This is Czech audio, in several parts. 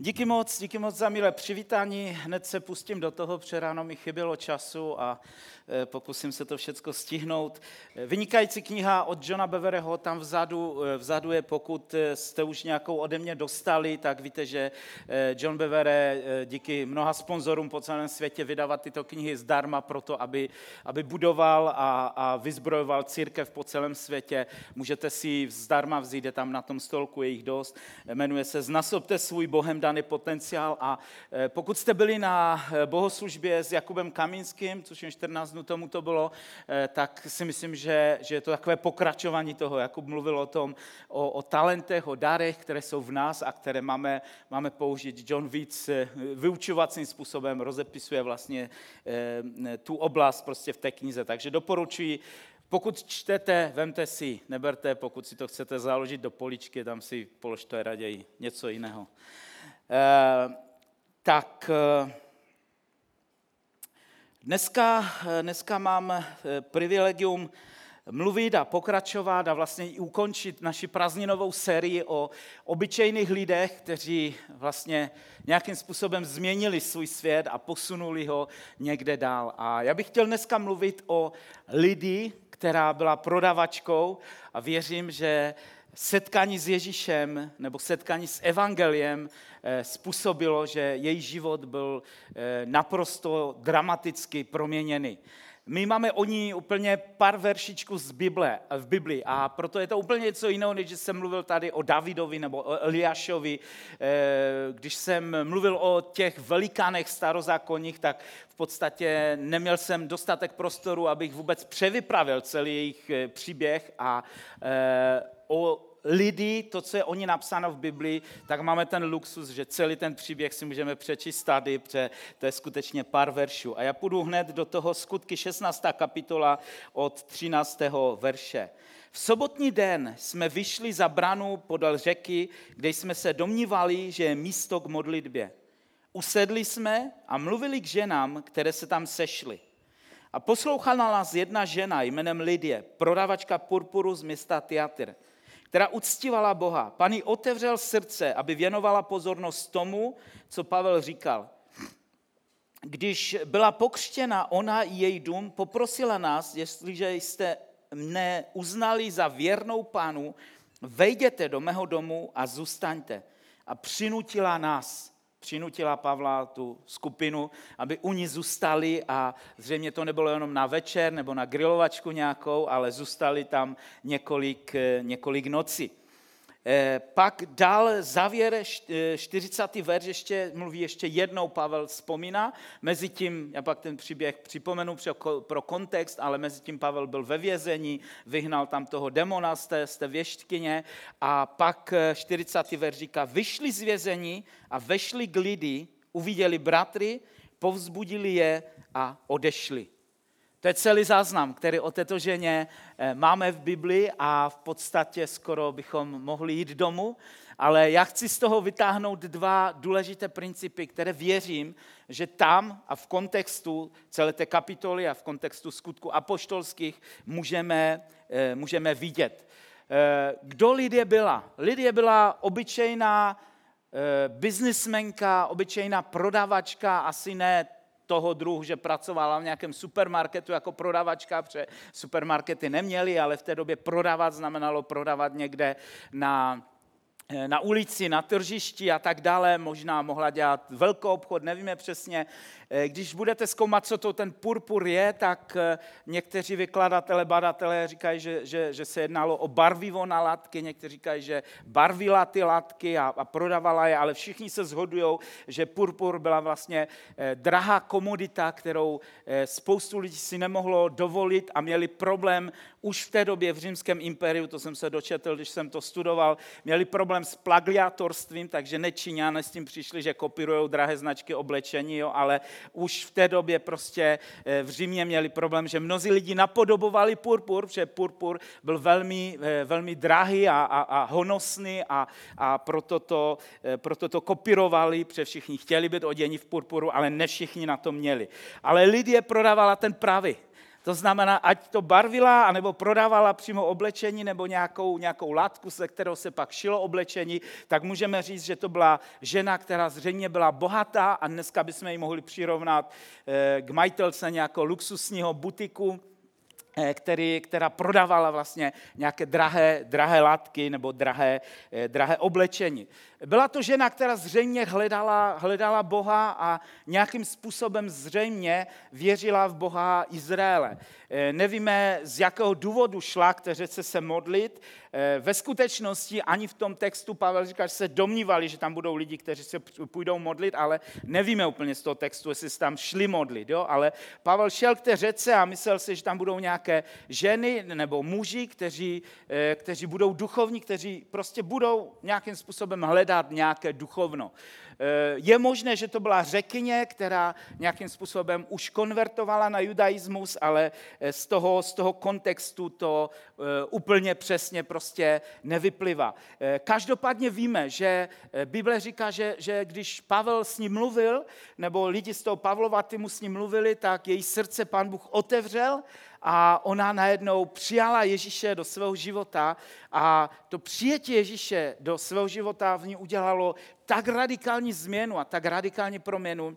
Díky moc, díky moc za milé přivítání. Hned se pustím do toho, protože ráno mi chybělo času a e, pokusím se to všechno stihnout. E, vynikající kniha od Johna Bevereho, tam vzadu, e, vzadu je, pokud jste už nějakou ode mě dostali, tak víte, že John Bevere díky mnoha sponzorům po celém světě vydává tyto knihy zdarma proto, aby, aby budoval a, a vyzbrojoval církev po celém světě. Můžete si zdarma vzít, je tam na tom stolku, je jich dost. Jmenuje se Znasobte svůj Bohem daný potenciál a eh, pokud jste byli na eh, bohoslužbě s Jakubem Kamínským, což je 14 dnů tomu to bylo, eh, tak si myslím, že, že je to takové pokračování toho. Jakub mluvil o tom, o, o talentech, o darech, které jsou v nás a které máme, máme použít. John víc vyučovacím způsobem rozepisuje vlastně tu oblast prostě v té knize. Takže doporučuji pokud čtete, vemte si, neberte, pokud si to chcete založit do poličky, tam si položte raději něco jiného. Eh, tak eh, dneska, eh, dneska mám privilegium mluvit a pokračovat a vlastně i ukončit naši prázdninovou sérii o obyčejných lidech, kteří vlastně nějakým způsobem změnili svůj svět a posunuli ho někde dál. A já bych chtěl dneska mluvit o lidi, která byla prodavačkou a věřím, že setkání s Ježíšem nebo setkání s Evangeliem eh, způsobilo, že její život byl eh, naprosto dramaticky proměněný. My máme o ní úplně pár veršičků z Bible, v Bibli a proto je to úplně něco jiného, než jsem mluvil tady o Davidovi nebo o Eliášovi. Eh, když jsem mluvil o těch velikánech starozákonních, tak v podstatě neměl jsem dostatek prostoru, abych vůbec převypravil celý jejich příběh a o lidi, to, co je o ní napsáno v Biblii, tak máme ten luxus, že celý ten příběh si můžeme přečíst tady, protože to je skutečně pár veršů. A já půjdu hned do toho skutky 16. kapitola od 13. verše. V sobotní den jsme vyšli za branu podél řeky, kde jsme se domnívali, že je místo k modlitbě. Usedli jsme a mluvili k ženám, které se tam sešly. A poslouchala nás jedna žena jménem Lidie, prodavačka purpuru z města Teatr která uctívala Boha. Pan jí otevřel srdce, aby věnovala pozornost tomu, co Pavel říkal. Když byla pokřtěna ona i její dům, poprosila nás, jestliže jste mne uznali za věrnou pánu, vejděte do mého domu a zůstaňte. A přinutila nás přinutila Pavla tu skupinu, aby u ní zůstali a zřejmě to nebylo jenom na večer nebo na grilovačku nějakou, ale zůstali tam několik, eh, několik nocí. Eh, pak dál závěr 40. Eh, verš ještě mluví ještě jednou Pavel vzpomíná. Mezi tím, já pak ten příběh připomenu pro kontext, ale mezi tím Pavel byl ve vězení, vyhnal tam toho demona z té, z té věštkyně a pak 40. verš říká, vyšli z vězení a vešli k lidi, uviděli bratry, povzbudili je a odešli. To je celý záznam, který o této ženě eh, máme v Biblii a v podstatě skoro bychom mohli jít domů, ale já chci z toho vytáhnout dva důležité principy, které věřím, že tam a v kontextu celé té kapitoly a v kontextu skutku apoštolských můžeme, eh, můžeme vidět. Eh, kdo Lidie byla? Lidie byla obyčejná biznismenka, obyčejná prodavačka, asi ne toho druhu, že pracovala v nějakém supermarketu jako prodavačka, protože supermarkety neměly, ale v té době prodávat znamenalo prodávat někde na Eh, na ulici, na tržišti a tak dále, možná mohla dělat velkou obchod, nevíme přesně. Eh, když budete zkoumat, co to ten purpur je, tak eh, někteří vykladatelé, badatelé říkají, že, že, že se jednalo o barvivo na látky, někteří říkají, že barvila ty látky a, a prodávala je, ale všichni se shodují, že purpur byla vlastně drahá komodita, kterou spoustu lidí si nemohlo dovolit a měli problém už v té době v římském impériu, to jsem se dočetl, když jsem to studoval, měli problém s plagiátorstvím, takže nečíňané s tím přišli, že kopírují drahé značky oblečení, jo, ale už v té době prostě eh, v Římě měli problém, že mnozí lidi napodobovali purpur, protože purpur byl velmi, eh, velmi drahý a, a, a honosný a, a proto, to, eh, proto to kopírovali, protože všichni chtěli být oděni v purpuru, ale ne všichni na to měli. Ale Lidie prodávala ten pravý To znamená, ať to barvila, anebo prodávala přímo oblečení, nebo nějakou, nějakou látku, se kterou se pak šilo oblečení, tak můžeme říct, že to byla žena, která zřejmě byla bohatá a dneska bychom ji mohli přirovnat eh, k majitelce nějakého luxusního butiku, Eh, který, která prodávala vlastně nějaké drahé, drahé látky nebo drahé, eh, drahé oblečení. Byla to žena, která zřejmě hledala, hledala Boha a nějakým způsobem zřejmě věřila v Boha Izraele. Eh, nevíme, z jakého důvodu šla k té řece se modlit. Eh, ve skutečnosti ani v tom textu Pavel říká, že se domnívali, že tam budou lidi, kteří se půjdou modlit, ale nevíme úplně z toho textu, jestli se tam šli modlit. Jo? Ale Pavel šel k té řece a myslel si, že tam budou nějaké ženy nebo muži, kteří, eh, kteří budou duchovní, kteří prostě budou nějakým způsobem hledat nějaké duchovno. Eh, je možné, že to byla řekyně, která nějakým způsobem už konvertovala na judaismus, ale eh, z toho, z toho kontextu to eh, úplně přesně prostě nevyplývá. Každopádně víme, že Bible říká, že, že když Pavel s ním mluvil, nebo lidi z toho Pavlova týmu s ním mluvili, tak její srdce pan Bůh otevřel a ona najednou přijala Ježíše do svého života a to přijetí Ježíše do svého života v ní udělalo tak radikální změnu a tak radikální proměnu,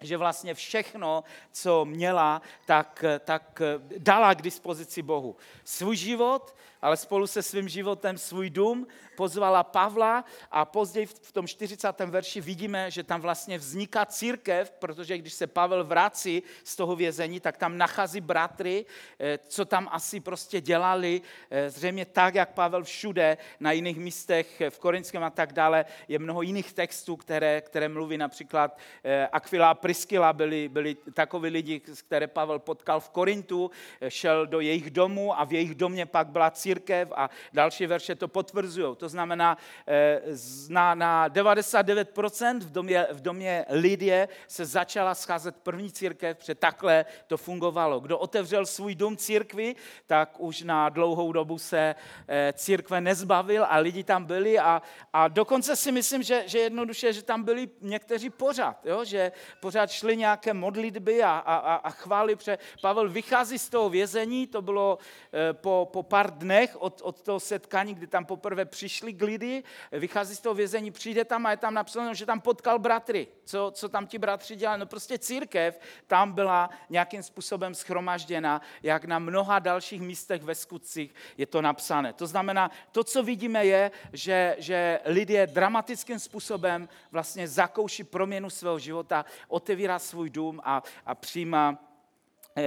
že vlastně všechno, co měla, tak, tak dala k dispozici Bohu. Svůj život, ale spolu se svým životem svůj dům, pozvala Pavla a později v tom 40. verši vidíme, že tam vlastně vzniká církev, protože když se Pavel vrací z toho vězení, tak tam nachází bratry, eh, co tam asi prostě dělali, eh, zřejmě tak, jak Pavel všude, na jiných místech, v Korinském a tak dále, je mnoho jiných textů, které, které mluví například eh, Aquila a Priskyla byli, byli takoví lidi, které Pavel potkal v Korintu, šel do jejich domu a v jejich domě pak byla církev a další verše to potvrzují. To znamená, eh, na, na 99% v domě, v domě Lidie se začala scházet první církev, protože takhle to fungovalo. Kdo otevřel svůj dům církvi, tak už na dlouhou dobu se eh, církve nezbavil a lidi tam byli a, a dokonce si myslím, že, že jednoduše, že tam byli někteří pořád, jo? že pořád šli nějaké modlitby a, a, a chvály, protože Pavel vychází z toho vězení, to bylo eh, po, po pár dnech od, od toho setkání, kdy tam poprvé přišli k lidi, vychází z toho vězení, přijde tam a je tam napsáno, že tam potkal bratry. Co, co tam ti bratři dělali? No prostě církev tam byla nějakým způsobem schromažděna, jak na mnoha dalších místech ve skutcích je to napsané. To znamená, to, co vidíme, je, že, že lidé dramatickým způsobem vlastně zakouší proměnu svého života, otevírá svůj dům a, a přijímá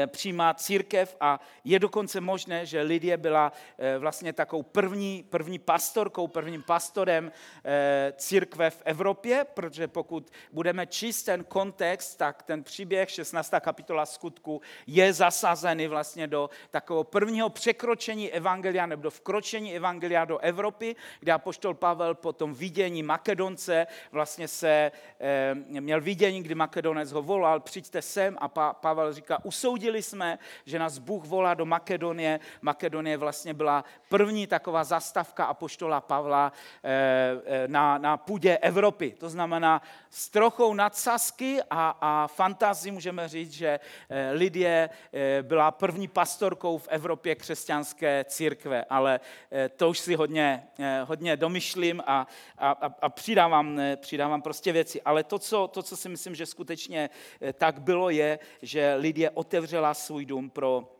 přijímá církev a je dokonce možné, že Lidie byla eh, vlastně takovou první, první pastorkou, prvním pastorem eh, církve v Evropě, protože pokud budeme číst ten kontext, tak ten příběh 16. kapitola skutku je zasazený vlastně do takového prvního překročení evangelia nebo do vkročení evangelia do Evropy, kde apoštol Pavel po tom vidění Makedonce vlastně se měl vidění, kdy Makedonec ho volal, přijďte sem a Pavel říká, usoudí usoudili jsme, že nás Bůh volá do Makedonie. Makedonie vlastně byla první taková zastavka apoštola Pavla eh, eh, na, na půdě Evropy. To znamená s trochou nadsazky a, a fantazí můžeme říct, že eh, Lidie byla první pastorkou v Evropě křesťanské církve, ale to už si hodně, hodně domyšlím a, a, a přidávám, přidávám prostě věci. Ale to co, to, co si myslím, že skutečně tak bylo, je, že Lidie otevřela otevřela svůj dům pro,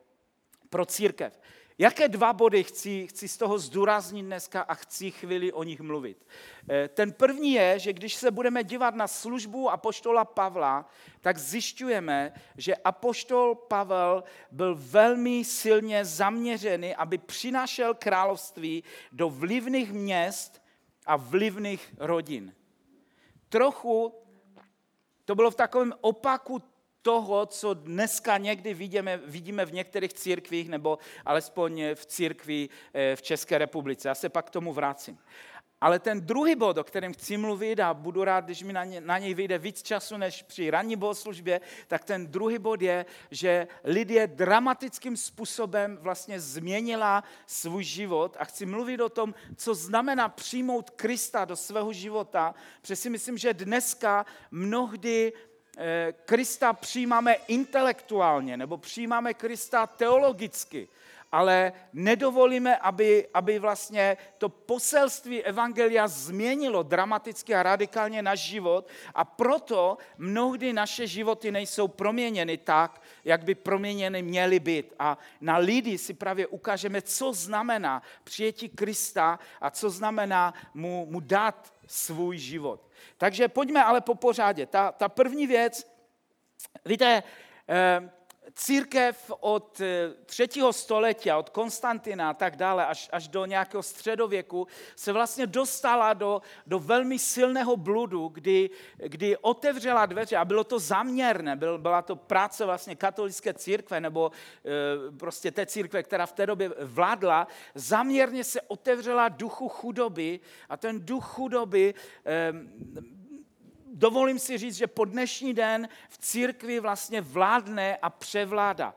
pro církev. Jaké dva body chci, chci z toho zdůraznit dneska a chci chvíli o nich mluvit? Eh, ten první je, že když se budeme dívat na službu apoštola Pavla, tak zjišťujeme, že apoštol Pavel byl velmi silně zaměřený, aby přinašel království do vlivných měst a vlivných rodin. Trochu to bylo v takovém opaku toho, co dneska někdy vidíme, vidíme v některých církvích, nebo alespoň v církvi eh, v České republice. Já se pak k tomu vracím. Ale ten druhý bod, o kterém chci mluvit a budu rád, když mi na, ně, na něj vyjde víc času než při ranní bohoslužbě, tak ten druhý bod je, že Lidie dramatickým způsobem vlastně změnila svůj život a chci mluvit o tom, co znamená přijmout Krista do svého života, protože si myslím, že dneska mnohdy Krista přijímáme intelektuálně nebo přijímáme Krista teologicky, ale nedovolíme, aby, aby vlastně to poselství Evangelia změnilo dramaticky a radikálně náš život a proto mnohdy naše životy nejsou proměněny tak, jak by proměněny měly být. A na lidi si právě ukážeme, co znamená přijetí Krista a co znamená mu, mu dát svůj život. Takže pojďme ale po pořádě. Ta, ta první věc, víte, eh, církev od eh, třetího století, od Konstantina a tak dále, až, až do nějakého středověku, se vlastně dostala do, do velmi silného bludu, kdy, kdy otevřela dveře. A bylo to zaměrné, byl, byla to práce vlastně katolické církve nebo e, prostě té církve, která v té době vládla, zaměrně se otevřela duchu chudoby. A ten duch chudoby e, dovolím si říct, že po dnešní den v církvi vlastně vládne a převládá.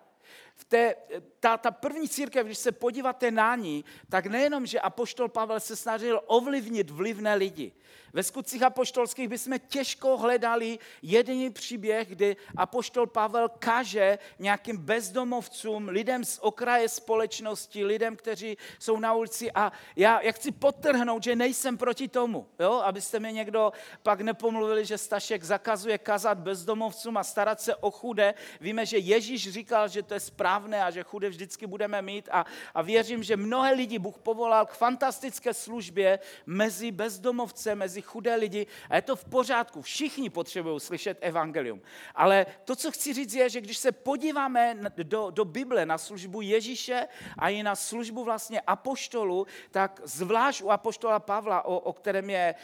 V té, ta, ta první církev, když se podíváte na ní, tak nejenom, že apoštol Pavel se snažil ovlivnit vlivné lidi, ve skutcích apoštolských bychom těžko hledali jediný příběh, kdy apoštol Pavel kaže nějakým bezdomovcům, lidem z okraje společnosti, lidem, kteří jsou na ulici a já, já chci potrhnout, že nejsem proti tomu, jo? abyste mi někdo pak nepomluvili, že Stašek zakazuje kazat bezdomovcům a starat se o chudé. Víme, že Ježíš říkal, že to je správné a že chudé vždycky budeme mít a, a věřím, že mnohé lidi Bůh povolal k fantastické službě mezi bezdomovce, mezi chudé lidi a je to v pořádku. Všichni potřebují slyšet evangelium. Ale to, co chci říct, je, že když se podíváme do, do Bible na službu Ježíše a i na službu vlastně apoštolu, tak zvlášť u apoštola Pavla, o, o kterém je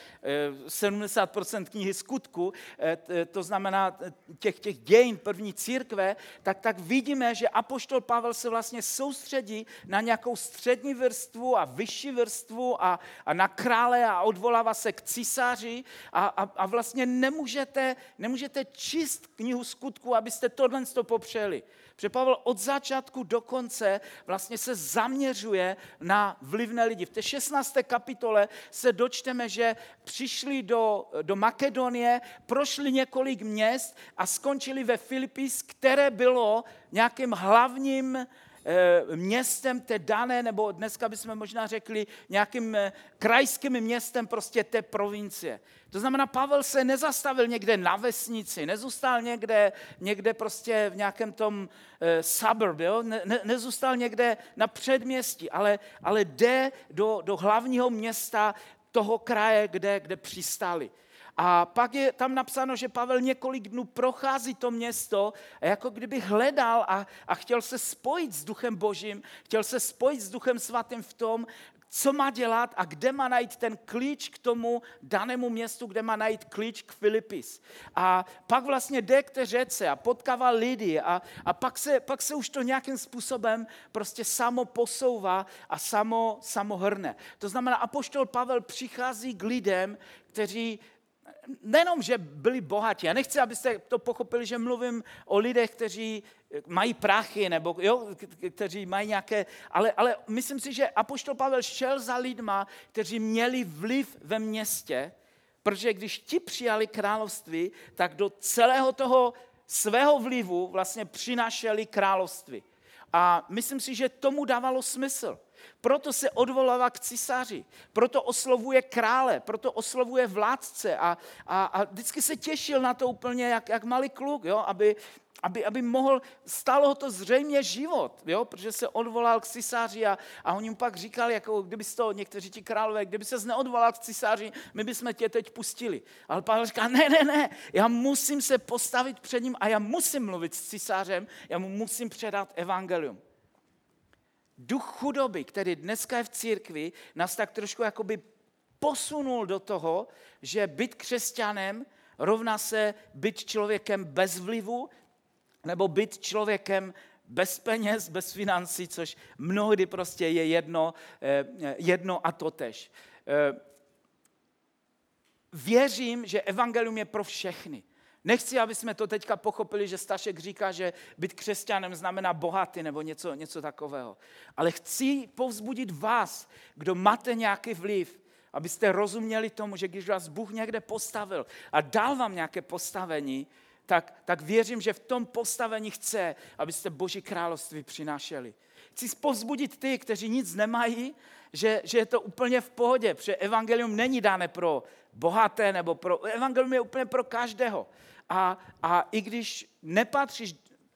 70% eh, knihy skutku, eh, to znamená těch, těch dějin první církve, tak, tak vidíme, že apoštol Pavel se vlastně soustředí na nějakou střední vrstvu a vyšší vrstvu a, a na krále a odvolává se k císaři císaři a, a, a vlastně nemůžete, nemůžete číst knihu skutku, abyste tohle to popřeli. Protože Pavel od začátku do konce vlastně se zaměřuje na vlivné lidi. V té 16. kapitole se dočteme, že přišli do, do Makedonie, prošli několik měst a skončili ve Filipis, které bylo nějakým hlavním městem té dané, nebo dneska bychom možná řekli nějakým eh, krajským městem prostě té provincie. To znamená, Pavel se nezastavil někde na vesnici, nezůstal někde, někde prostě v nějakém tom eh, suburb, jo? Ne, ne, nezůstal někde na předměstí, ale, ale jde do, do hlavního města toho kraje, kde, kde přistáli. A pak je tam napsáno, že Pavel několik dnů prochází to město jako kdyby hledal a, a chtěl se spojit s Duchem Božím, chtěl se spojit s Duchem Svatým v tom, co má dělat a kde má najít ten klíč k tomu danému městu, kde má najít klíč k Filipis. A pak vlastně jde k té řece a potkává lidi a, a pak, se, pak se už to nějakým způsobem prostě samo posouvá a samo, samo hrne. To znamená, apoštol Pavel přichází k lidem, kteří nejenom, že byli bohatí, já nechci, abyste to pochopili, že mluvím o lidech, kteří mají prachy, nebo jo, kteří mají nějaké, ale, ale myslím si, že Apoštol Pavel šel za lidma, kteří měli vliv ve městě, protože když ti přijali království, tak do celého toho svého vlivu vlastně přinášeli království. A myslím si, že tomu dávalo smysl. Proto se odvolává k císaři, proto oslovuje krále, proto oslovuje vládce a, a, a vždycky se těšil na to úplně jak, jak malý kluk, jo? Aby, aby, aby mohl, stalo ho to zřejmě život, jo? protože se odvolal k císaři a, a oni mu pak říkali, jako kdyby to někteří ti králové, kdyby se neodvolal k císaři, my bychom tě teď pustili. Ale Pavel říká, ne, ne, ne, já musím se postavit před ním a já musím mluvit s císařem, já mu musím předat evangelium duch chudoby, který dneska je v církvi, nás tak trošku jakoby posunul do toho, že být křesťanem rovná se být člověkem bez vlivu, nebo být člověkem bez peněz, bez financí, což mnohdy prostě je jedno, eh, jedno a to tež. Eh, věřím, že evangelium je pro všechny. Nechci, aby jsme to teďka pochopili, že Stašek říká, že být křesťanem znamená bohatý nebo něco, něco takového. Ale chci povzbudit vás, kdo máte nějaký vliv, abyste rozuměli tomu, že když vás Bůh někde postavil a dal vám nějaké postavení, tak, tak věřím, že v tom postavení chce, abyste Boží království přinášeli. Chci povzbudit ty, kteří nic nemají, že, že je to úplně v pohodě, protože evangelium není dáne pro bohaté, nebo pro, evangelium je úplně pro každého. A, a i když nepatříš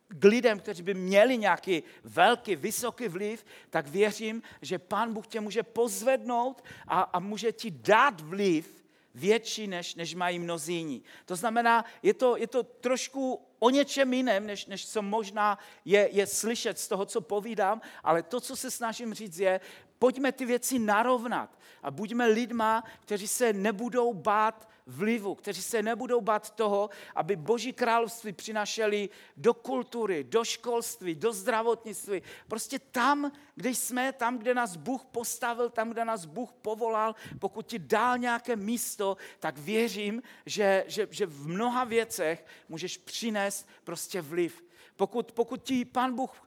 k lidem, kteří by měli nějaký velký, vysoký vliv, tak věřím, že Pán Bůh tě může pozvednout a, a může ti dát vliv větší, než, než mají mnozí jiní. To znamená, je to, je to trošku o něčem jiném, než, než co možná je, je slyšet z toho, co povídám, ale to, co se snažím říct, je, pojďme ty věci narovnat a buďme lidma, kteří se nebudou bát vlivu, kteří se nebudou bát toho, aby Boží království přinašeli do kultury, do školství, do zdravotnictví. Prostě tam, kde jsme, tam, kde nás Bůh postavil, tam, kde nás Bůh povolal, pokud ti dal nějaké místo, tak věřím, že, že, že v mnoha věcech můžeš přinést prostě vliv. Pokud, pokud ti Pán Bůh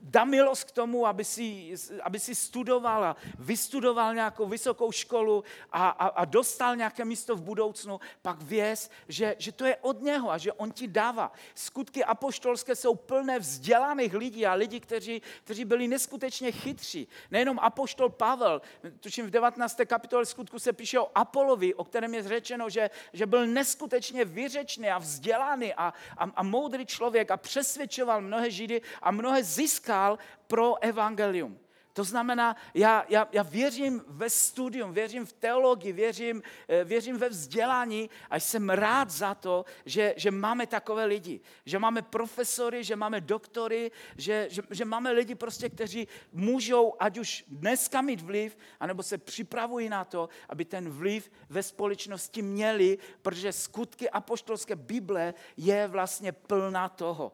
dá milost k tomu, aby si, aby si studoval a vystudoval nějakou vysokou školu a, a, a dostal nějaké místo v budoucnu, pak věz, že, že to je od něho a že on ti dává. Skutky apoštolské jsou plné vzdělaných lidí a lidí, kteří, kteří byli neskutečně chytří. Nejenom apoštol Pavel, tuším v 19. kapitole skutku se píše o Apolovi, o kterém je řečeno, že, že byl neskutečně vyřečný a vzdělaný a, a, a moudrý člověk a přesvědčoval mnohé židy a mnohé získal získal pro evangelium. To znamená, já, já, já věřím ve studium, věřím v teologii, věřím, eh, věřím ve vzdělání a jsem rád za to, že, že máme takové lidi. Že máme profesory, že máme doktory, že, že, že máme lidi prostě, kteří můžou ať už dneska mít vliv, anebo se připravují na to, aby ten vliv ve společnosti měli, protože skutky apoštolské Bible je vlastně plná toho.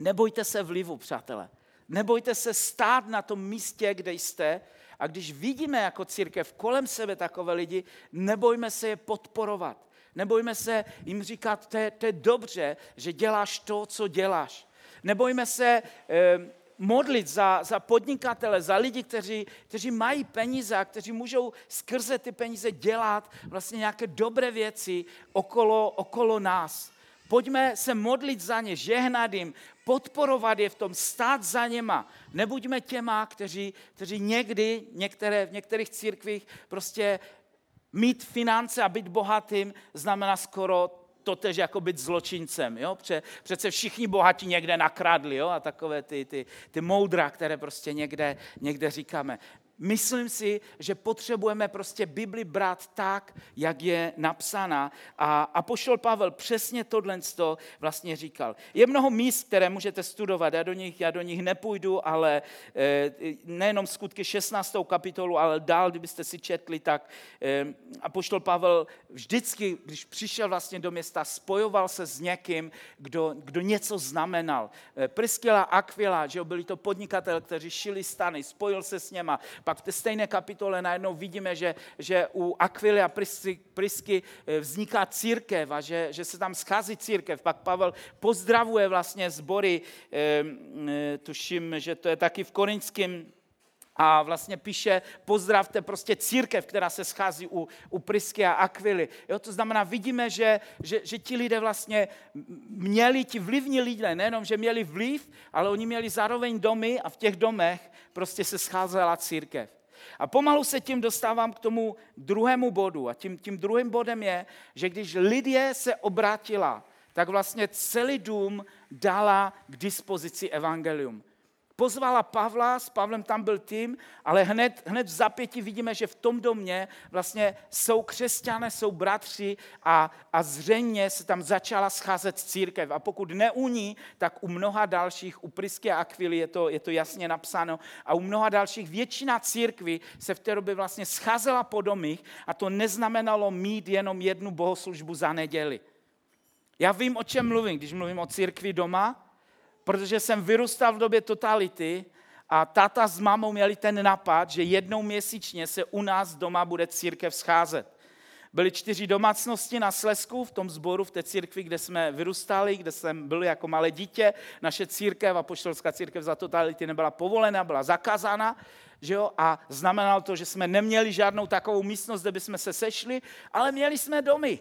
Nebojte se vlivu, přátelé. Nebojte se stát na tom místě, kde jste. A když vidíme jako církev kolem sebe takové lidi, nebojme se je podporovat. Nebojme se jim říkat, to je, to je dobře, že děláš to, co děláš. Nebojme se eh, modlit za, za podnikatele, za lidi, kteří, kteří mají peníze a kteří můžou skrze ty peníze dělat vlastně nějaké dobré věci okolo, okolo nás. Pojďme se modlit za ně, žehnat jim, podporovat je v tom, stát za něma. Nebuďme těma, kteří, kteří někdy, některé, v některých církvích prostě mít finance a být bohatým znamená skoro totež jako být zločincem. Jo? Pře, přece všichni bohatí někde nakradli jo? a takové ty, ty, ty moudra, které prostě někde, někde říkáme. Myslím si, že potřebujeme prostě Bibli brát tak, jak je napsána. A, a pošel Pavel přesně tohle vlastně říkal. Je mnoho míst, které můžete studovat, já do nich, já do nich nepůjdu, ale e, nejenom skutky 16. kapitolu, ale dál, kdybyste si četli, tak e, a pošel Pavel vždycky, když přišel vlastně do města, spojoval se s někým, kdo, kdo něco znamenal. E, Priskila Aquila, že byli to podnikatel, kteří šili stany, spojil se s něma, pak v té stejné kapitole najednou vidíme, že, že u Aquily a Prisky, Prisky eh, vzniká církev a že, že se tam schází církev. Pak Pavel pozdravuje vlastně sbory, eh, eh, tuším, že to je taky v korinském a vlastně píše, pozdravte prostě církev, která se schází u, u Prisky a Aquily. Jo, to znamená, vidíme, že, že, že ti lidé vlastně měli, ti vlivní lidé, nejenom, že měli vliv, ale oni měli zároveň domy a v těch domech prostě se scházela církev. A pomalu se tím dostávám k tomu druhému bodu. A tím, tím druhým bodem je, že když Lidie se obrátila, tak vlastně celý dům dala k dispozici evangelium pozvala Pavla, s Pavlem tam byl tým, ale hned, hned v zapěti vidíme, že v tom domě vlastně jsou křesťané, jsou bratři a, a zřejmě se tam začala scházet církev. A pokud ne u ní, tak u mnoha dalších, u Prisky a Aquily je to, je to jasně napsáno, a u mnoha dalších většina církví se v té době vlastně scházela po domích a to neznamenalo mít jenom jednu bohoslužbu za neděli. Já vím, o čem mluvím, když mluvím o církvi doma, protože jsem vyrůstal v době totality a táta s mámou měli ten napad, že jednou měsíčně se u nás doma bude církev scházet. Byly čtyři domácnosti na Slesku, v tom sboru, v té církvi, kde jsme vyrůstali, kde jsem byl jako malé dítě. Naše církev, a poštolská církev za totality nebyla povolena, byla zakázána. Že jo? A znamenalo to, že jsme neměli žádnou takovou místnost, kde bychom se sešli, ale měli jsme domy.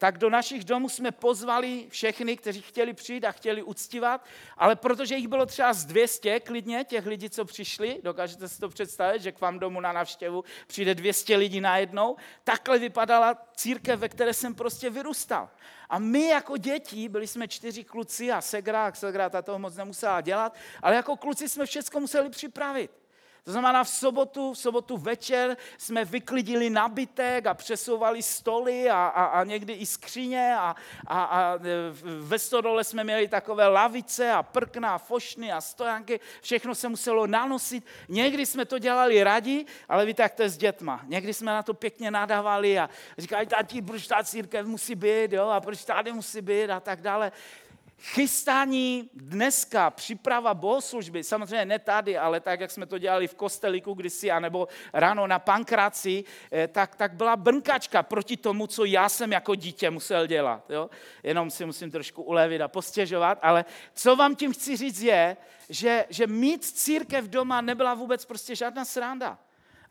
Tak do našich domů jsme pozvali všechny, kteří chtěli přijít a chtěli uctívat, ale protože jich bylo třeba z 200 klidně, těch lidí, co přišli, dokážete si to představit, že k vám domů na návštěvu přijde 200 lidí najednou, takhle vypadala církev, ve které jsem prostě vyrůstal. A my jako děti, byli jsme čtyři kluci a Segra, Segra ta toho moc nemusela dělat, ale jako kluci jsme všechno museli připravit. To znamená, v sobotu, v sobotu večer jsme vyklidili nabytek a přesouvali stoly a, a, a někdy i skříně a, a, a ve stodole jsme měli takové lavice a prkna a fošny a stojánky. Všechno se muselo nanosit. Někdy jsme to dělali rádi, ale víte, jak to je s dětma. Někdy jsme na to pěkně nadávali a říkali, tati, proč ta církev musí být, jo, a proč tady musí být a tak dále chystání dneska, příprava bohoslužby, samozřejmě ne tady, ale tak, jak jsme to dělali v kostelíku kdysi, anebo ráno na pankráci, eh, tak, tak byla brnkačka proti tomu, co já jsem jako dítě musel dělat. Jo? Jenom si musím trošku ulevit a postěžovat, ale co vám tím chci říct je, že, že mít církev doma nebyla vůbec prostě žádná sranda.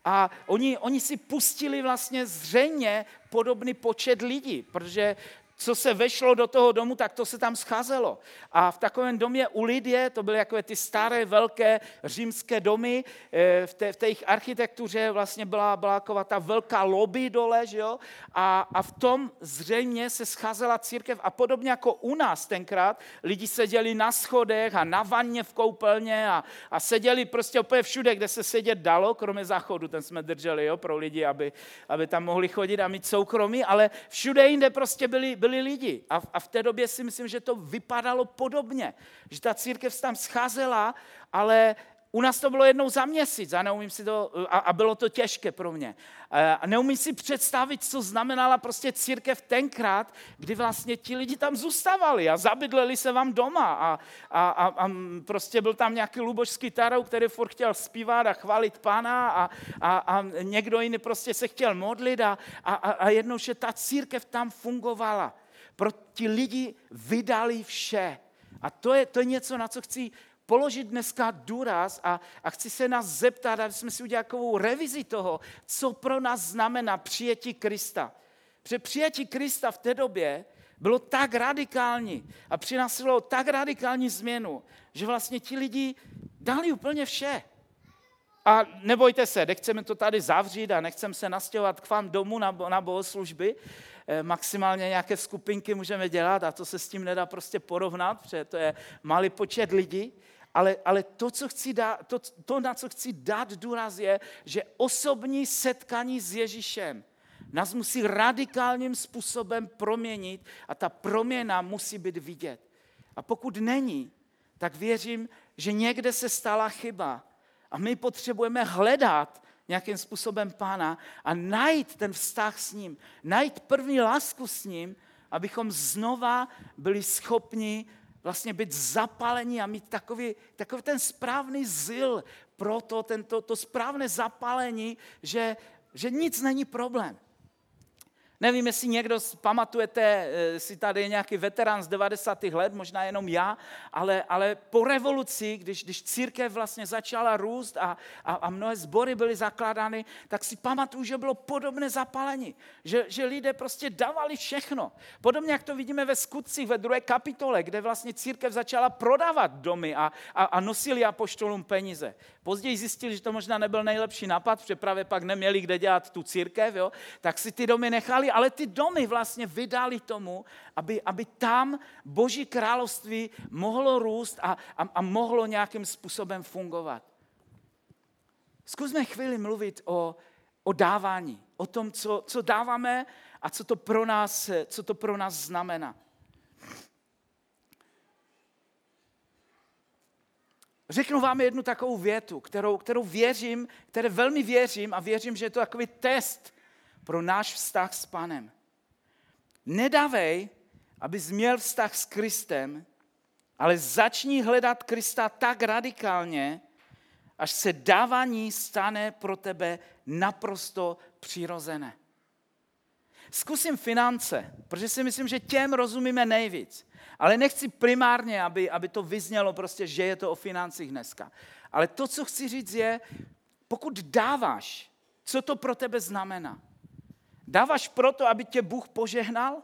A oni, oni si pustili vlastně zřejmě podobný počet lidí, protože co se vešlo do toho domu, tak to se tam scházelo. A v takovém domě u Lidie, to byly jako ty staré, velké římské domy, eh, v té, v té jejich architektuře vlastně byla, byla jako ta velká lobby dole, že jo? A, a v tom zřejmě se scházela církev a podobně jako u nás tenkrát, lidi seděli na schodech a na vanně v koupelně a, a seděli prostě úplně všude, kde se sedět dalo, kromě záchodu, ten jsme drželi jo, pro lidi, aby, aby tam mohli chodit a mít soukromí, ale všude jinde prostě byli, byli byli lidi. A v, a v té době si myslím, že to vypadalo podobně. Že ta církev tam scházela, ale u nás to bylo jednou za měsíc a, neumím si to, a, a bylo to těžké pro mě. A neumím si představit, co znamenala prostě církev tenkrát, kdy vlastně ti lidi tam zůstávali a zabydleli se vám doma a, a, a, a prostě byl tam nějaký luboš s kytarou, který furt chtěl zpívat a chválit pána a, a, a někdo jiný prostě se chtěl modlit a, a, a jednou, že ta církev tam fungovala. Pro ti lidi vydali vše. A to je, to je něco, na co chci položit dneska důraz a, a chci se nás zeptat, aby jsme si udělali takovou revizi toho, co pro nás znamená přijetí Krista. Protože přijetí Krista v té době bylo tak radikální a přinášelo tak radikální změnu, že vlastně ti lidi dali úplně vše. A nebojte se, nechceme to tady zavřít a nechceme se nastěhovat k vám domů na, na bohoslužby, maximálně nějaké skupinky můžeme dělat a to se s tím nedá prostě porovnat, protože to je malý počet lidí, ale, ale to, co chci dát, to, to, na co chci dát důraz, je, že osobní setkání s Ježíšem nás musí radikálním způsobem proměnit a ta proměna musí být vidět. A pokud není, tak věřím, že někde se stala chyba a my potřebujeme hledat nějakým způsobem pána a najít ten vztah s ním, najít první lásku s ním, abychom znova byli schopni vlastně být zapálení a mít takový, takový ten správný zil pro to, tento, to správné zapálení, že, že nic není problém. Nevím, jestli někdo pamatujete, eh, si tady je nějaký veterán z 90. let, možná jenom já, ale, ale po revoluci, když, když církev vlastně začala růst a, a, a mnohé sbory byly zakládány, tak si pamatuju, že bylo podobné zapálení, že, že lidé prostě dávali všechno. Podobně, jak to vidíme ve skutcích ve druhé kapitole, kde vlastně církev začala prodávat domy a, a, a nosili apoštolům peníze. Později zjistili, že to možná nebyl nejlepší nápad, protože právě pak neměli kde dělat tu církev, jo? tak si ty domy nechali, ale ty domy vlastně vydali tomu, aby, aby tam Boží království mohlo růst a, a, a mohlo nějakým způsobem fungovat. Zkusme chvíli mluvit o, o dávání, o tom, co, co dáváme a co to pro nás, co to pro nás znamená. Řeknu vám jednu takovou větu, kterou, kterou věřím, které velmi věřím a věřím, že je to takový test pro náš vztah s panem. Nedávej, abys měl vztah s Kristem, ale začni hledat Krista tak radikálně, až se dávání stane pro tebe naprosto přirozené. Zkusím finance, protože si myslím, že těm rozumíme nejvíc. Ale nechci primárně, aby, aby to vyznělo prostě, že je to o financích dneska. Ale to, co chci říct je, pokud dáváš, co to pro tebe znamená? Dáváš proto, aby tě Bůh požehnal?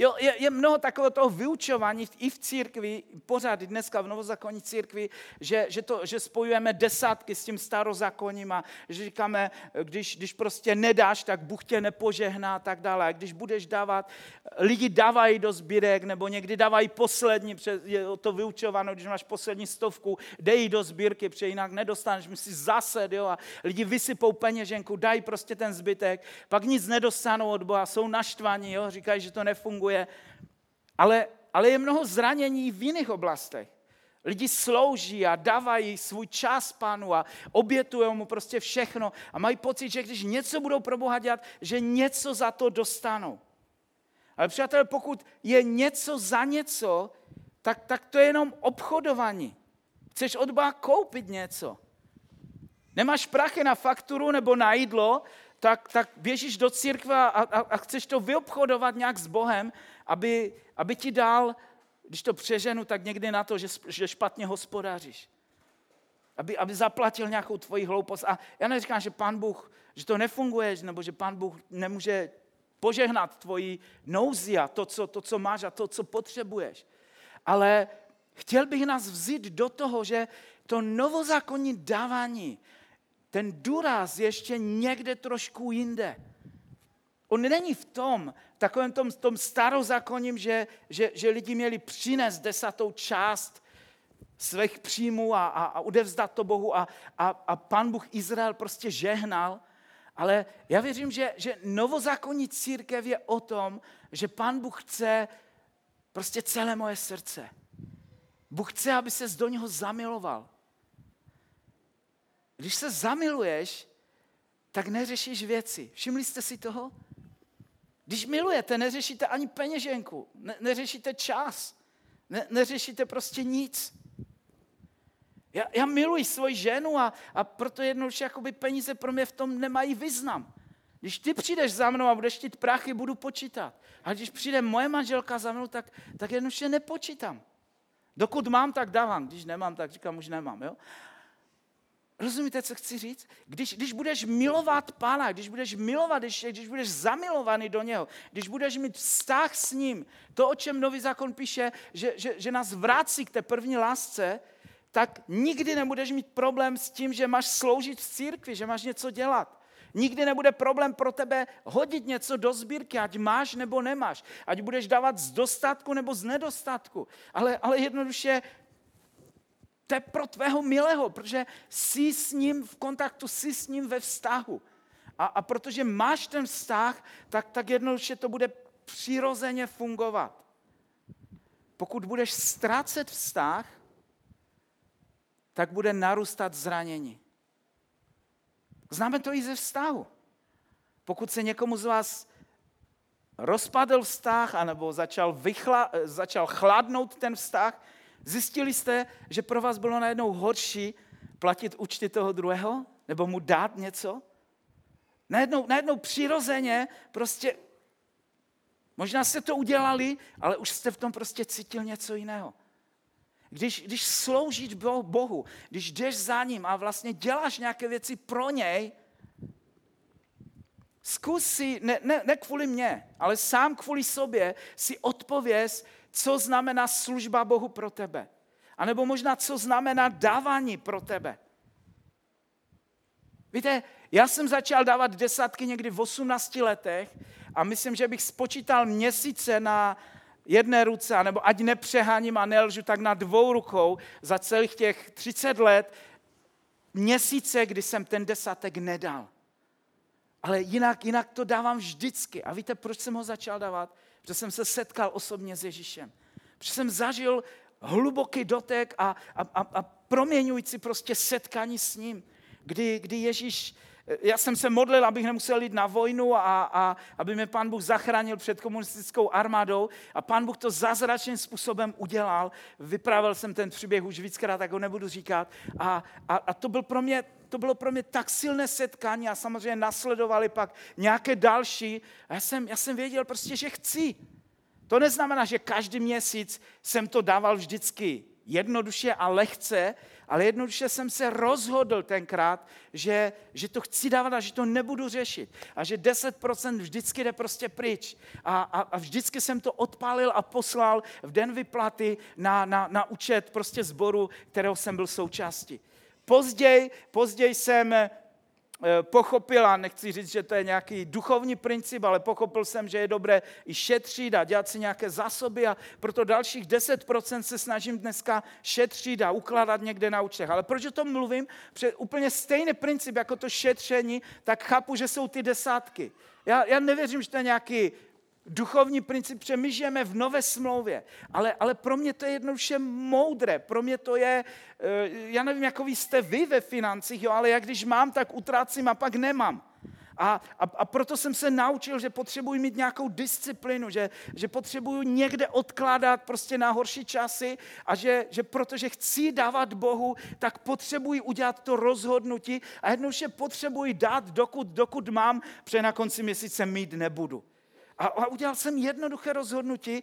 Jo, je, je mnoho takového toho vyučování i v církvi, pořád dneska v novozákonní církvi, že, že, to, že spojujeme desátky s tím starozákonním a že říkáme, když, když prostě nedáš, tak Bůh tě nepožehná a tak dále. A když budeš dávat, lidi dávají do sbírek nebo někdy dávají poslední, je to vyučováno, když máš poslední stovku, dej do sbírky, protože jinak nedostaneš, musíš zased, jo, a lidi vysypou peněženku, dají prostě ten zbytek, pak nic nedostanou od Boha, jsou naštvaní, jo, říkají, že to nefunguje funguje, ale, ale je mnoho zranění v jiných oblastech. Lidi slouží a dávají svůj čas pánu a obětují mu prostě všechno a mají pocit, že když něco budou pro Boha dělat, že něco za to dostanou. Ale přátelé, pokud je něco za něco, tak, tak to je jenom obchodování. Chceš od Boha koupit něco. Nemáš prachy na fakturu nebo na jídlo, tak, tak běžíš do církve a, a, a chceš to vyobchodovat nějak s Bohem, aby, aby ti dal, když to přeženu, tak někdy na to, že, že špatně hospodáříš. Aby, aby zaplatil nějakou tvoji hloupost. A já neříkám, že pán Bůh, že to nefunguje, nebo že pán Bůh nemůže požehnat tvoji nouzi a to co, to, co máš a to, co potřebuješ. Ale chtěl bych nás vzít do toho, že to novozákonní dávání, ten důraz ještě někde trošku jinde. On není v tom, takovém tom, tom starozákonním, že, že, že lidi měli přinést desatou část svých příjmů a, a, a udevzdat to Bohu a, a, a pan Bůh Izrael prostě žehnal. Ale já věřím, že, že novozákonní církev je o tom, že pan Bůh chce prostě celé moje srdce. Bůh chce, aby se do něho zamiloval. Když se zamiluješ, tak neřešíš věci. Všimli jste si toho? Když milujete, neřešíte ani peněženku, ne, neřešíte čas, ne, neřešíte prostě nic. Já, já miluji svoji ženu a, a proto jednoduše jakoby peníze pro mě v tom nemají význam. Když ty přijdeš za mnou a budeš chtít prachy, budu počítat. A když přijde moje manželka za mnou, tak, tak jednoduše nepočítám. Dokud mám, tak dávám. Když nemám, tak říkám, už nemám. Jo? Rozumíte, co chci říct? Když, když budeš milovat Pána, když budeš milovat, když, když budeš zamilovaný do něho, když budeš mít vztah s ním, to, o čem Nový zákon píše, že, že, že nás vrací k té první lásce, tak nikdy nebudeš mít problém s tím, že máš sloužit v církvi, že máš něco dělat. Nikdy nebude problém pro tebe hodit něco do sbírky, ať máš nebo nemáš. Ať budeš dávat z dostatku nebo z nedostatku. Ale, ale jednoduše to je pro tvého milého, protože jsi s ním v kontaktu, jsi s ním ve vztahu. A, a protože máš ten vztah, tak, tak jednoduše to bude přirozeně fungovat. Pokud budeš ztrácet vztah, tak bude narůstat zranění. Známe to i ze vztahu. Pokud se někomu z vás rozpadl vztah, anebo začal, vychla, začal chladnout ten vztah, Zjistili jste, že pro vás bylo najednou horší platit účty toho druhého? Nebo mu dát něco? Najednou, najednou přirozeně prostě, možná jste to udělali, ale už jste v tom prostě cítil něco jiného. Když, když sloužíš Bohu, když jdeš za ním a vlastně děláš nějaké věci pro něj, zkus si, ne, ne, ne kvůli mně, ale sám kvůli sobě si odpověz, co znamená služba Bohu pro tebe. A nebo možná, co znamená dávání pro tebe. Víte, já jsem začal dávat desátky někdy v 18 letech a myslím, že bych spočítal měsíce na jedné ruce, nebo ať nepřeháním a nelžu, tak na dvou rukou za celých těch 30 let měsíce, kdy jsem ten desátek nedal. Ale jinak, jinak to dávám vždycky. A víte, proč jsem ho začal dávat? Protože jsem se setkal osobně s Ježíšem. Protože jsem zažil hluboký dotek a, a, a, a proměňující prostě setkání s ním, kdy, kdy Ježíš já jsem se modlil, abych nemusel jít na vojnu a, a aby mě pan Bůh zachránil před komunistickou armádou a pan Bůh to zázračným způsobem udělal. Vyprávěl jsem ten příběh už víckrát, tak ho nebudu říkat. A, a, a to, byl pro mě, to bylo pro mě tak silné setkání a samozřejmě nasledovali pak nějaké další. A já jsem, já jsem věděl prostě, že chci. To neznamená, že každý měsíc jsem to dával vždycky jednoduše a lehce, ale jednoduše jsem se rozhodl tenkrát, že, že to chci dávat a že to nebudu řešit. A že 10% vždycky jde prostě pryč. A, a, a vždycky jsem to odpálil a poslal v den vyplaty na, na, na účet prostě sboru, kterého jsem byl součástí. Později, později jsem Eh, pochopil, a nechci říct, že to je nějaký duchovní princip, ale pochopil jsem, že je dobré i šetřit a dělat si nějaké zásoby a proto dalších 10% se snažím dneska šetřit a ukládat někde na účtech. Ale proč o tom mluvím? Protože úplně stejný princip jako to šetření, tak chápu, že jsou ty desátky. Já, já nevěřím, že to je nějaký duchovní princip, žijeme v nové smlouvě, ale, ale pro mě to je jednoduše moudré, pro mě to je, eh, já nevím, jako vy jste vy ve financích, jo, ale já když mám, tak utrácím a pak nemám. A, a, a proto jsem se naučil, že potřebuji mít nějakou disciplinu, že, že potřebuji někde odkládat prostě na horší časy a že, že protože chci dávat Bohu, tak potřebuji udělat to rozhodnutí a jednoduše potřebuji dát, dokud, dokud mám, protože na konci měsíce mít nebudu. A, a udělal jsem jednoduché rozhodnutí.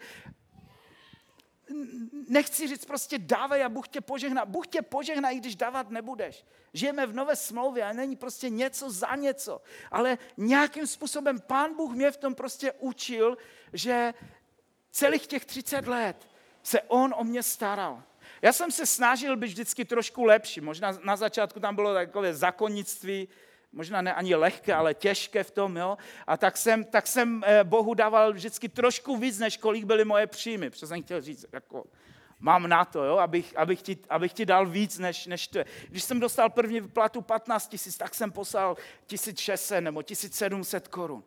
Nechci říct prostě dávej a Bůh tě požehná. Bůh tě požehná, i když dávat nebudeš. Žijeme v nové smlouvě a není prostě něco za něco. Ale nějakým způsobem Pán Bůh mě v tom prostě učil, že celých těch 30 let se On o mě staral. Já jsem se snažil být vždycky trošku lepší. Možná na začátku tam bylo takové zakonnictví, možná ne ani lehké, ale těžké v tom, jo. A tak jsem, tak jsem eh, Bohu dával vždycky trošku víc, než kolik byly moje příjmy. Protože jsem chtěl říct, jako, mám na to, jo, abych, abych, ti, abych ti dal víc, než, než to Když jsem dostal první platu 15 tisíc, tak jsem poslal 1600 nebo 1700 korun.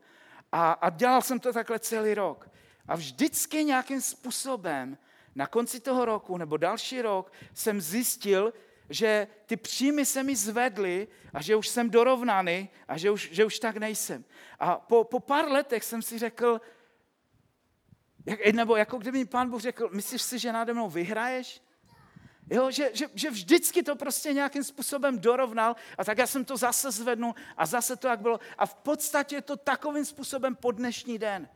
A, a dělal jsem to takhle celý rok. A vždycky nějakým způsobem na konci toho roku nebo další rok jsem zjistil, že ty příjmy se mi zvedly a že už jsem dorovnaný a že už, že už tak nejsem. A po, po pár letech jsem si řekl, jak, nebo jako kdyby mi pán Bůh řekl, myslíš si, že nade mnou vyhraješ? Jo, že, že, že vždycky to prostě nějakým způsobem dorovnal a tak já jsem to zase zvednul a zase to jak bylo. A v podstatě je to takovým způsobem po dnešní den.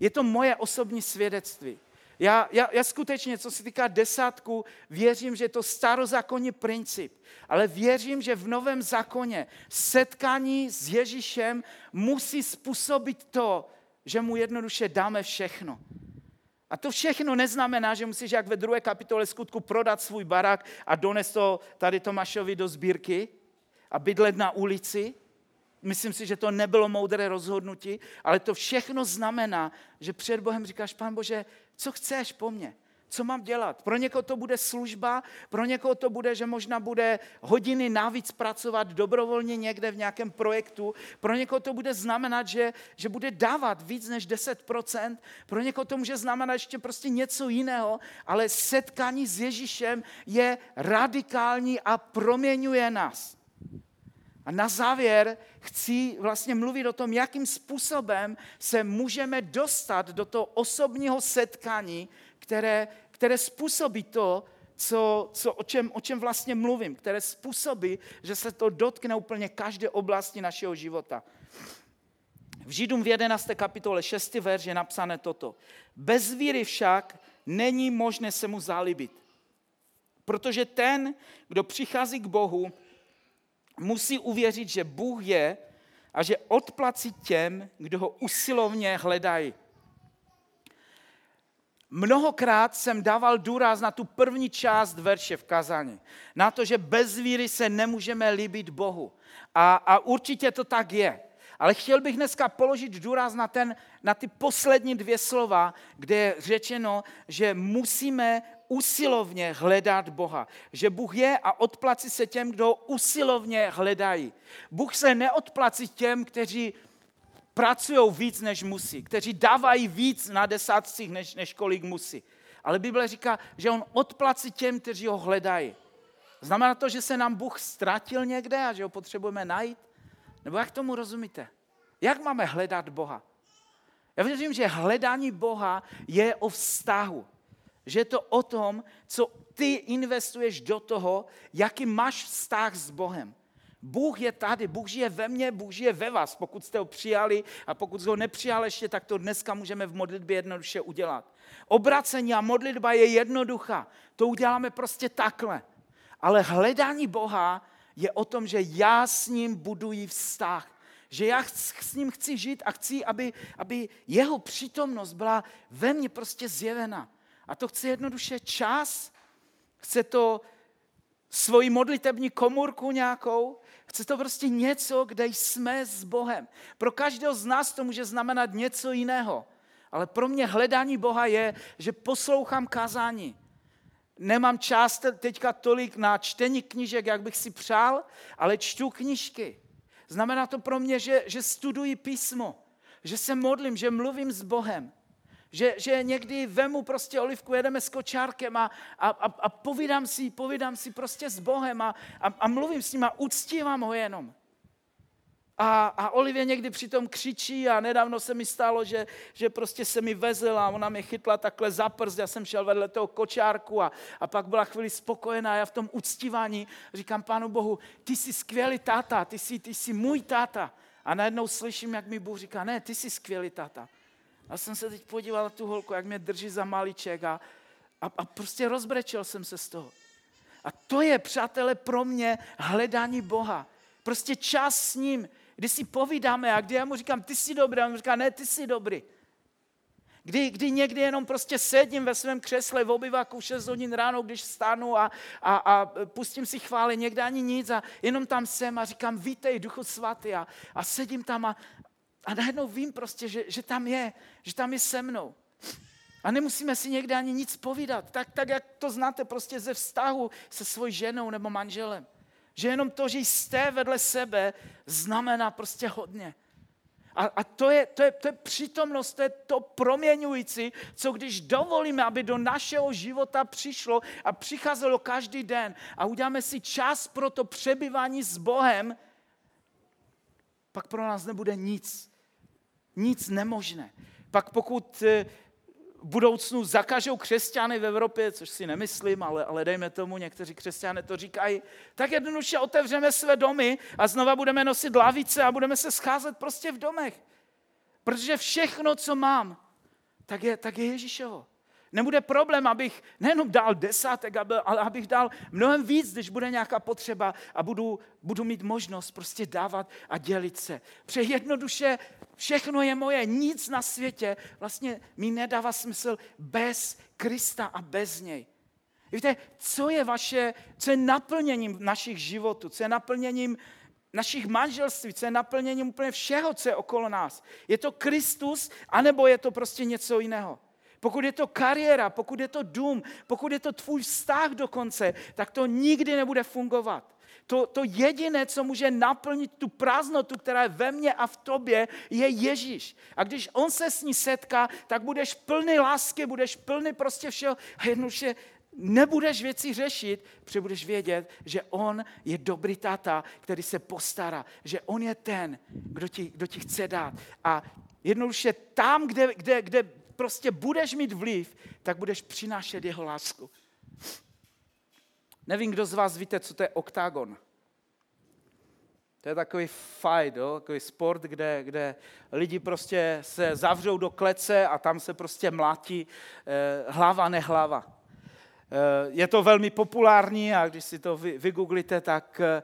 Je to moje osobní svědectví. Já, já, já skutečně, co se týká desátku, věřím, že je to starozákonní princip, ale věřím, že v novém zákoně setkání s Ježíšem musí způsobit to, že mu jednoduše dáme všechno. A to všechno neznamená, že musíš jak ve druhé kapitole skutku prodat svůj barák a donést to tady Tomášovi do sbírky a bydlet na ulici. Myslím si, že to nebylo moudré rozhodnutí, ale to všechno znamená, že před Bohem říkáš, pán Bože, co chceš po mně? Co mám dělat? Pro někoho to bude služba, pro někoho to bude, že možná bude hodiny navíc pracovat dobrovolně někde v nějakém projektu, pro někoho to bude znamenat, že, že bude dávat víc než 10%, pro někoho to může znamenat ještě prostě něco jiného, ale setkání s Ježíšem je radikální a proměňuje nás. A na závěr chci vlastně mluvit o tom, jakým způsobem se můžeme dostat do toho osobního setkání, které, které způsobí to, co, co, o, čem, o čem vlastně mluvím, které způsobí, že se to dotkne úplně každé oblasti našeho života. V Židům v 11. kapitole 6. verš je napsané toto. Bez víry však není možné se mu zalíbit. Protože ten, kdo přichází k Bohu, musí uvěřit, že Bůh je a že odplací těm, kdo ho usilovně hledají. Mnohokrát jsem dával důraz na tu první část verše v kazání. Na to, že bez víry se nemůžeme líbit Bohu. A, a určitě to tak je. Ale chtěl bych dneska položit důraz na, ten, na ty poslední dvě slova, kde je řečeno, že musíme usilovně hledat Boha. Že Bůh je a odplací se těm, kdo usilovně hledají. Bůh se neodplací těm, kteří pracují víc, než musí, kteří dávají víc na desátcích, než, než kolik musí. Ale Bible říká, že on odplací těm, kteří ho hledají. Znamená to, že se nám Bůh ztratil někde a že ho potřebujeme najít? Nebo jak tomu rozumíte? Jak máme hledat Boha? Já věřím, že hledání Boha je o vztahu. Že je to o tom, co ty investuješ do toho, jaký máš vztah s Bohem. Bůh je tady, Bůh žije ve mně, Bůh žije ve vás. Pokud jste ho přijali a pokud ho nepřijali ještě, tak to dneska můžeme v modlitbě jednoduše udělat. Obracení a modlitba je jednoduchá. To uděláme prostě takhle. Ale hledání Boha je o tom, že já s ním buduji vztah. Že já s ním chci žít a chci, aby, aby jeho přítomnost byla ve mně prostě zjevena. A to chce jednoduše čas, chce to svoji modlitební komůrku nějakou, chce to prostě něco, kde jsme s Bohem. Pro každého z nás to může znamenat něco jiného. Ale pro mě hledání Boha je, že poslouchám kázání. Nemám čas teďka tolik na čtení knížek, jak bych si přál, ale čtu knížky. Znamená to pro mě, že, že studuji písmo, že se modlím, že mluvím s Bohem. Že, že někdy vemu prostě olivku, jedeme s kočárkem a, a, a, a povídám, si, povídám si prostě s Bohem a, a, a mluvím s ním a uctívám ho jenom. A, a Olivě někdy přitom křičí a nedávno se mi stalo, že, že prostě se mi vezela a ona mě chytla takhle za prst, já jsem šel vedle toho kočárku a, a pak byla chvíli spokojená. Já v tom uctívání říkám Pánu Bohu, ty jsi skvělý táta, ty jsi, ty jsi můj táta. A najednou slyším, jak mi Bůh říká, ne, ty jsi skvělý táta. A jsem se teď podíval na tu holku, jak mě drží za malíček a, a, a prostě rozbrečel jsem se z toho. A to je, přátelé, pro mě hledání Boha. Prostě čas s ním, kdy si povídáme a kdy já mu říkám, ty jsi dobrý, a on říká, ne, ty jsi dobrý. Kdy, kdy někdy jenom prostě sedím ve svém křesle v obyvaku 6 hodin ráno, když vstanu a, a, a pustím si chvály, někdy ani nic a jenom tam jsem a říkám, vítej, duchu svatý a, a sedím tam a, a najednou vím prostě, že, že tam je, že tam je se mnou. A nemusíme si někde ani nic povídat, tak, tak jak to znáte prostě ze vztahu se svojí ženou nebo manželem. Že jenom to, že jste vedle sebe, znamená prostě hodně. A, a to, je, to, je, to je přítomnost, to je to proměňující, co když dovolíme, aby do našeho života přišlo a přicházelo každý den a uděláme si čas pro to přebyvání s Bohem, pak pro nás nebude nic. Nic nemožné. Pak pokud eh, v budoucnu zakažou křesťany v Evropě, což si nemyslím, ale, ale dejme tomu, někteří křesťané to říkají, tak jednoduše otevřeme své domy a znova budeme nosit lavice a budeme se scházet prostě v domech. Protože všechno, co mám, tak je, tak je Ježíšovo. Nebude problém, abych nejenom dal desátek, ale abych dal mnohem víc, když bude nějaká potřeba a budu, budu mít možnost prostě dávat a dělit se. Pře jednoduše všechno je moje, nic na světě vlastně mi nedává smysl bez Krista a bez něj. Víte, co je vaše, co je naplněním našich životů, co je naplněním našich manželství, co je naplněním úplně všeho, co je okolo nás. Je to Kristus, anebo je to prostě něco jiného? Pokud je to kariéra, pokud je to dům, pokud je to tvůj vztah dokonce, tak to nikdy nebude fungovat. To, to jediné, co může naplnit tu prázdnotu, která je ve mně a v tobě, je Ježíš. A když on se s ní setká, tak budeš plný lásky, budeš plný prostě všeho a jednoduše nebudeš věci řešit, protože budeš vědět, že on je dobrý táta, který se postará, že on je ten, kdo ti, kdo ti chce dát. A jednoduše tam, kde, kde, kde prostě budeš mít vliv, tak budeš přinášet jeho lásku. Nevím, kdo z vás víte, co to je oktagon. To je takový fight, jo? takový sport, kde, kde lidi prostě se zavřou do klece a tam se prostě mlátí eh, hlava, nehlava. Eh, je to velmi populární a když si to vygooglíte, tak, eh,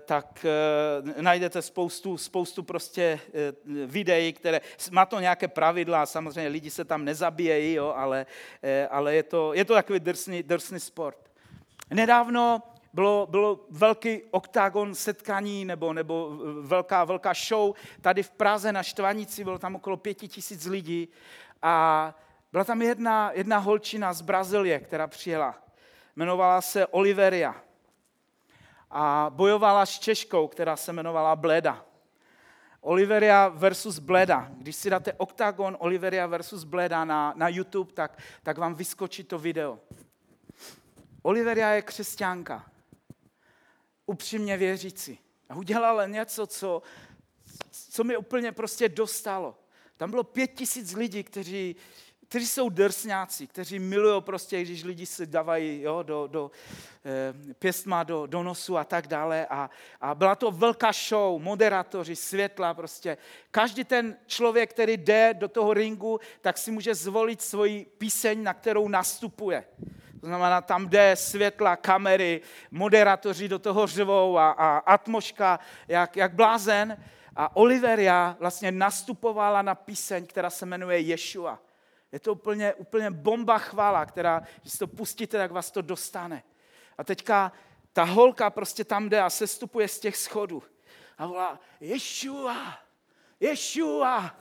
tak eh, najdete spoustu, spoustu prostě videí, které má to nějaké pravidla, samozřejmě lidi se tam nezabíjejí, jo, ale, ale je, to, je to takový drsný, drsný sport. Nedávno bylo, bylo velký oktagon setkání nebo, nebo velká, velká show tady v Praze na Štvanici, bylo tam okolo pěti tisíc lidí a byla tam jedna, jedna holčina z Brazílie, která přijela. Jmenovala se Oliveria. A bojovala s Češkou, která se jmenovala Bleda. Oliveria versus Bleda. Když si dáte Octagon Oliveria versus Bleda na, na YouTube, tak, tak vám vyskočí to video. Oliveria je křesťanka. Upřímně věřící. A udělala něco, co, co mi úplně prostě dostalo. Tam bylo pět tisíc lidí, kteří, kteří jsou drsňáci, kteří milují prostě, když lidi se dávají jo, do, do eh, pěstma do, do nosu a tak dále. A, a byla to velká show, moderátoři, světla prostě. Každý ten člověk, který jde do toho ringu, tak si může zvolit svoji píseň, na kterou nastupuje. To znamená, tam jde světla, kamery, moderátoři do toho řvou a, a atmoška jak, jak blázen. A Oliveria vlastně nastupovala na píseň, která se jmenuje Ješua. Je to úplně, úplně bomba chvála, která, když to pustíte, tak vás to dostane. A teďka ta holka prostě tam jde a sestupuje z těch schodů. A volá, Ješua, Ješua,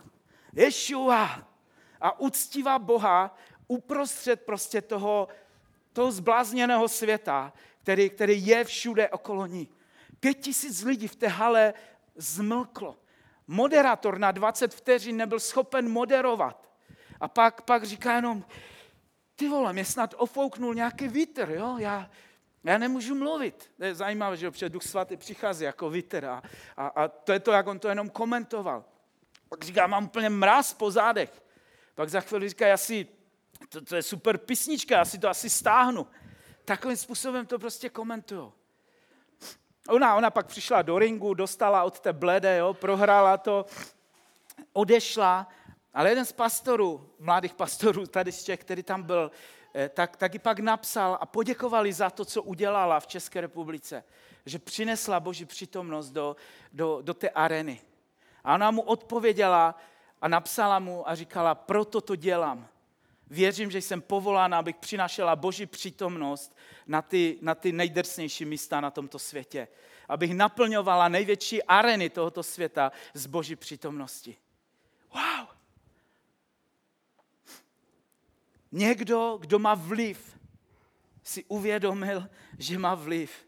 Ješua. A uctívá Boha uprostřed prostě toho, toho zblázněného světa, který, který je všude okolo ní. Pět tisíc lidí v té hale zmlklo. Moderátor na 20 vteřin nebyl schopen moderovat. A pak, pak říká jenom, ty vole, mě snad ofouknul nějaký vítr, jo? Já, já nemůžu mluvit. To je zajímavé, že před Duch Svatý přichází jako vítr a, a, a to je to, jak on to jenom komentoval. Pak říká, mám úplně mráz po zádech. Pak za chvíli říká, já si, to, to je super písnička, já si to asi stáhnu. Takovým způsobem to prostě komentují. Ona, ona pak přišla do ringu, dostala od té blede, jo, prohrála to, odešla, ale jeden z pastorů, mladých pastorů tady z těch, který tam byl, eh, tak, taky pak napsal a poděkovali za to, co udělala v České republice, že přinesla Boží přítomnost do, do, do té areny. A ona mu odpověděla a napsala mu a říkala, proto to dělám. Věřím, že jsem povolána, abych přinašela Boží přítomnost na ty, na ty nejdrsnější místa na tomto světě. Abych naplňovala největší areny tohoto světa z Boží přítomnosti. Wow! Někdo, kdo má vliv, si uvědomil, že má vliv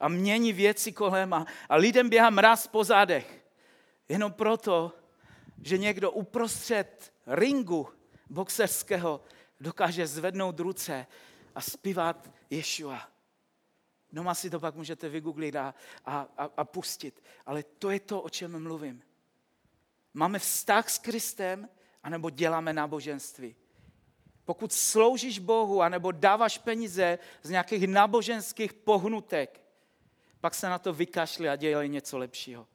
a mění věci kolem a, a lidem běhá mraz po zádech. Jenom proto, že někdo uprostřed ringu boxerského dokáže zvednout ruce a zpívat Ješua. Doma si to pak můžete vygooglit a, a, a, a pustit. Ale to je to, o čem mluvím. Máme vztah s Kristem, anebo děláme náboženství. Pokud sloužíš Bohu, anebo dáváš peníze z nějakých náboženských pohnutek, pak se na to vykašli a dělej něco lepšího.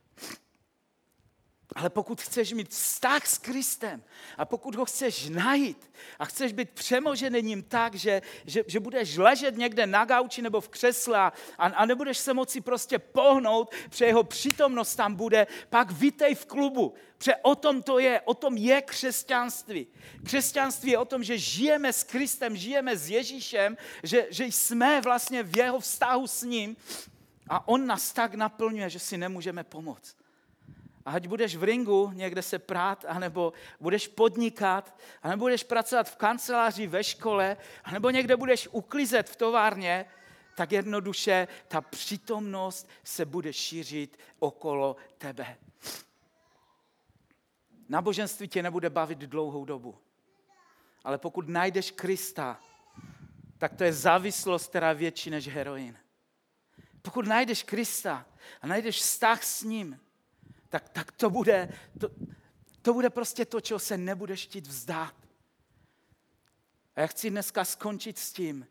Ale pokud chceš mít vztah s Kristem a pokud ho chceš najít a chceš být přemožený ním tak, že, že, že budeš ležet někde na gauči nebo v křesle a, a nebudeš se moci prostě pohnout, protože jeho přítomnost tam bude, pak vítej v klubu. Protože o tom to je, o tom je křesťanství. Křesťanství je o tom, že žijeme s Kristem, žijeme s Ježíšem, že, že jsme vlastně v jeho vztahu s ním a on nás tak naplňuje, že si nemůžeme pomoct. Ať budeš v ringu někde se prát, anebo budeš podnikat, anebo budeš pracovat v kanceláři, ve škole, anebo někde budeš uklizet v továrně, tak jednoduše ta přítomnost se bude šířit okolo tebe. Náboženství tě nebude bavit dlouhou dobu. Ale pokud najdeš Krista, tak to je závislost, která je větší než heroin. Pokud najdeš Krista a najdeš vztah s ním, tak, tak to, bude, to, to bude prostě to, čeho se nebudeš chtít vzdát. A já chci dneska skončit s tím,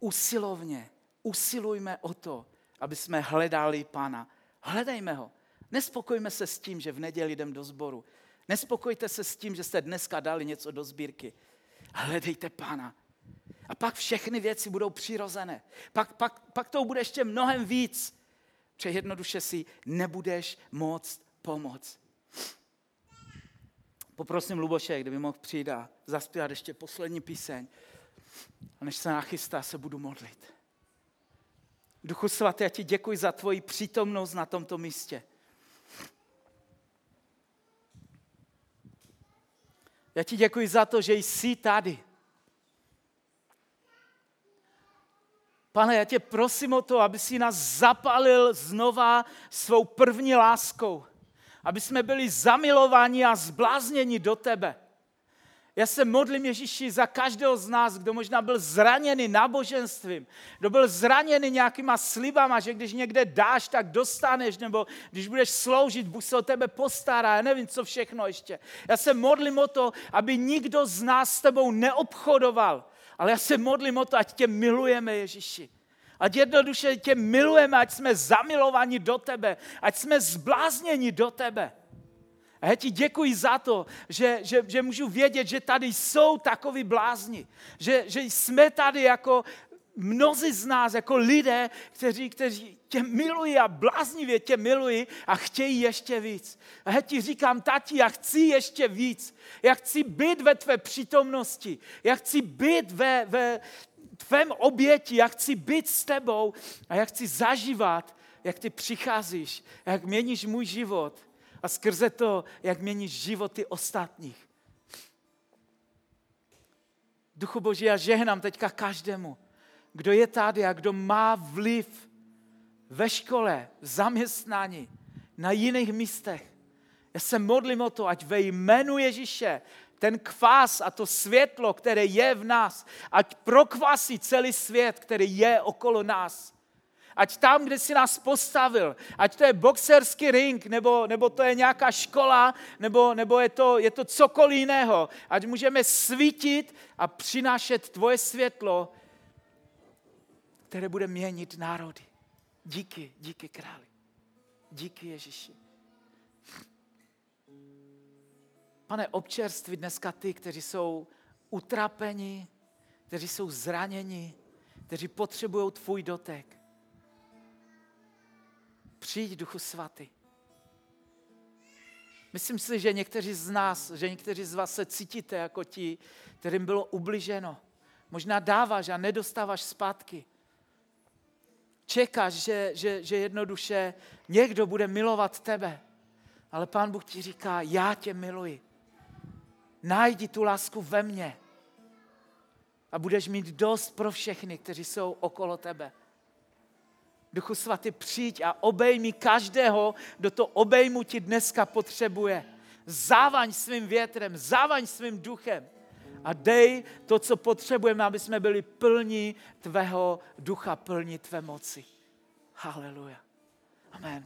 usilovně, usilujme o to, aby jsme hledali Pána. Hledejme ho. Nespokojme se s tím, že v neděli jdem do sboru. Nespokojte se s tím, že jste dneska dali něco do sbírky. Hledejte Pána. A pak všechny věci budou přirozené. Pak, pak, pak to bude ještě mnohem víc. Protože jednoduše si nebudeš moct pomoc. Poprosím Luboše, kdyby mohl přijít a zaspívat ještě poslední píseň. A než se nachystá, se budu modlit. Duchu svatý, já ti děkuji za tvoji přítomnost na tomto místě. Já ti děkuji za to, že jsi tady. Pane, já tě prosím o to, aby si nás zapalil znova svou první láskou aby jsme byli zamilováni a zblázněni do tebe. Já se modlím Ježíši za každého z nás, kdo možná byl zraněný náboženstvím, kdo byl zraněný nějakýma slibama, že když někde dáš, tak dostaneš, nebo když budeš sloužit, Bůh se o tebe postará, já nevím, co všechno ještě. Já se modlím o to, aby nikdo z nás s tebou neobchodoval, ale já se modlím o to, ať tě milujeme, Ježíši. Ať jednoduše tě milujeme, ať jsme zamilovaní do tebe, ať jsme zblázněni do tebe. A já ti děkuji za to, že, že, že můžu vědět, že tady jsou takový blázni. Že, že jsme tady jako mnozí z nás, jako lidé, kteří, kteří tě milují a bláznivě tě milují a chtějí ještě víc. A já ti říkám, tati, já chci ještě víc. Já chci být ve tvé přítomnosti. Já chci být ve, ve tvém oběti. Já chci být s tebou a já chci zažívat, jak ty přicházíš, jak měníš můj život a skrze to, jak měníš životy ostatních. Duchu Boží, já žehnám teďka každému, kdo je tady a kdo má vliv ve škole, v zaměstnání, na jiných místech. Já se modlím o to, ať ve jménu Ježíše ten kvás a to světlo, které je v nás, ať prokvasí celý svět, který je okolo nás ať tam, kde si nás postavil, ať to je boxerský ring, nebo, nebo to je nějaká škola, nebo, nebo je, to, je to cokoliv jiného, ať můžeme svítit a přinášet tvoje světlo, které bude měnit národy. Díky, díky králi. Díky Ježíši. Pane, občerství dneska ty, kteří jsou utrapeni, kteří jsou zraněni, kteří potřebují tvůj dotek. Přijď, Duchu Svatý. Myslím si, že někteří z nás, že někteří z vás se cítíte jako ti, kterým bylo ubliženo. Možná dáváš a nedostáváš zpátky. Čekáš, že, že, že jednoduše někdo bude milovat tebe. Ale Pán Bůh ti říká, já tě miluji. Najdi tu lásku ve mně. A budeš mít dost pro všechny, kteří jsou okolo tebe. Duchu svatý, přijď a obejmi každého, kdo to obejmu ti dneska potřebuje. Závaň svým větrem, závaň svým duchem a dej to, co potřebujeme, aby jsme byli plní tvého ducha, plní tvé moci. Haleluja. Amen.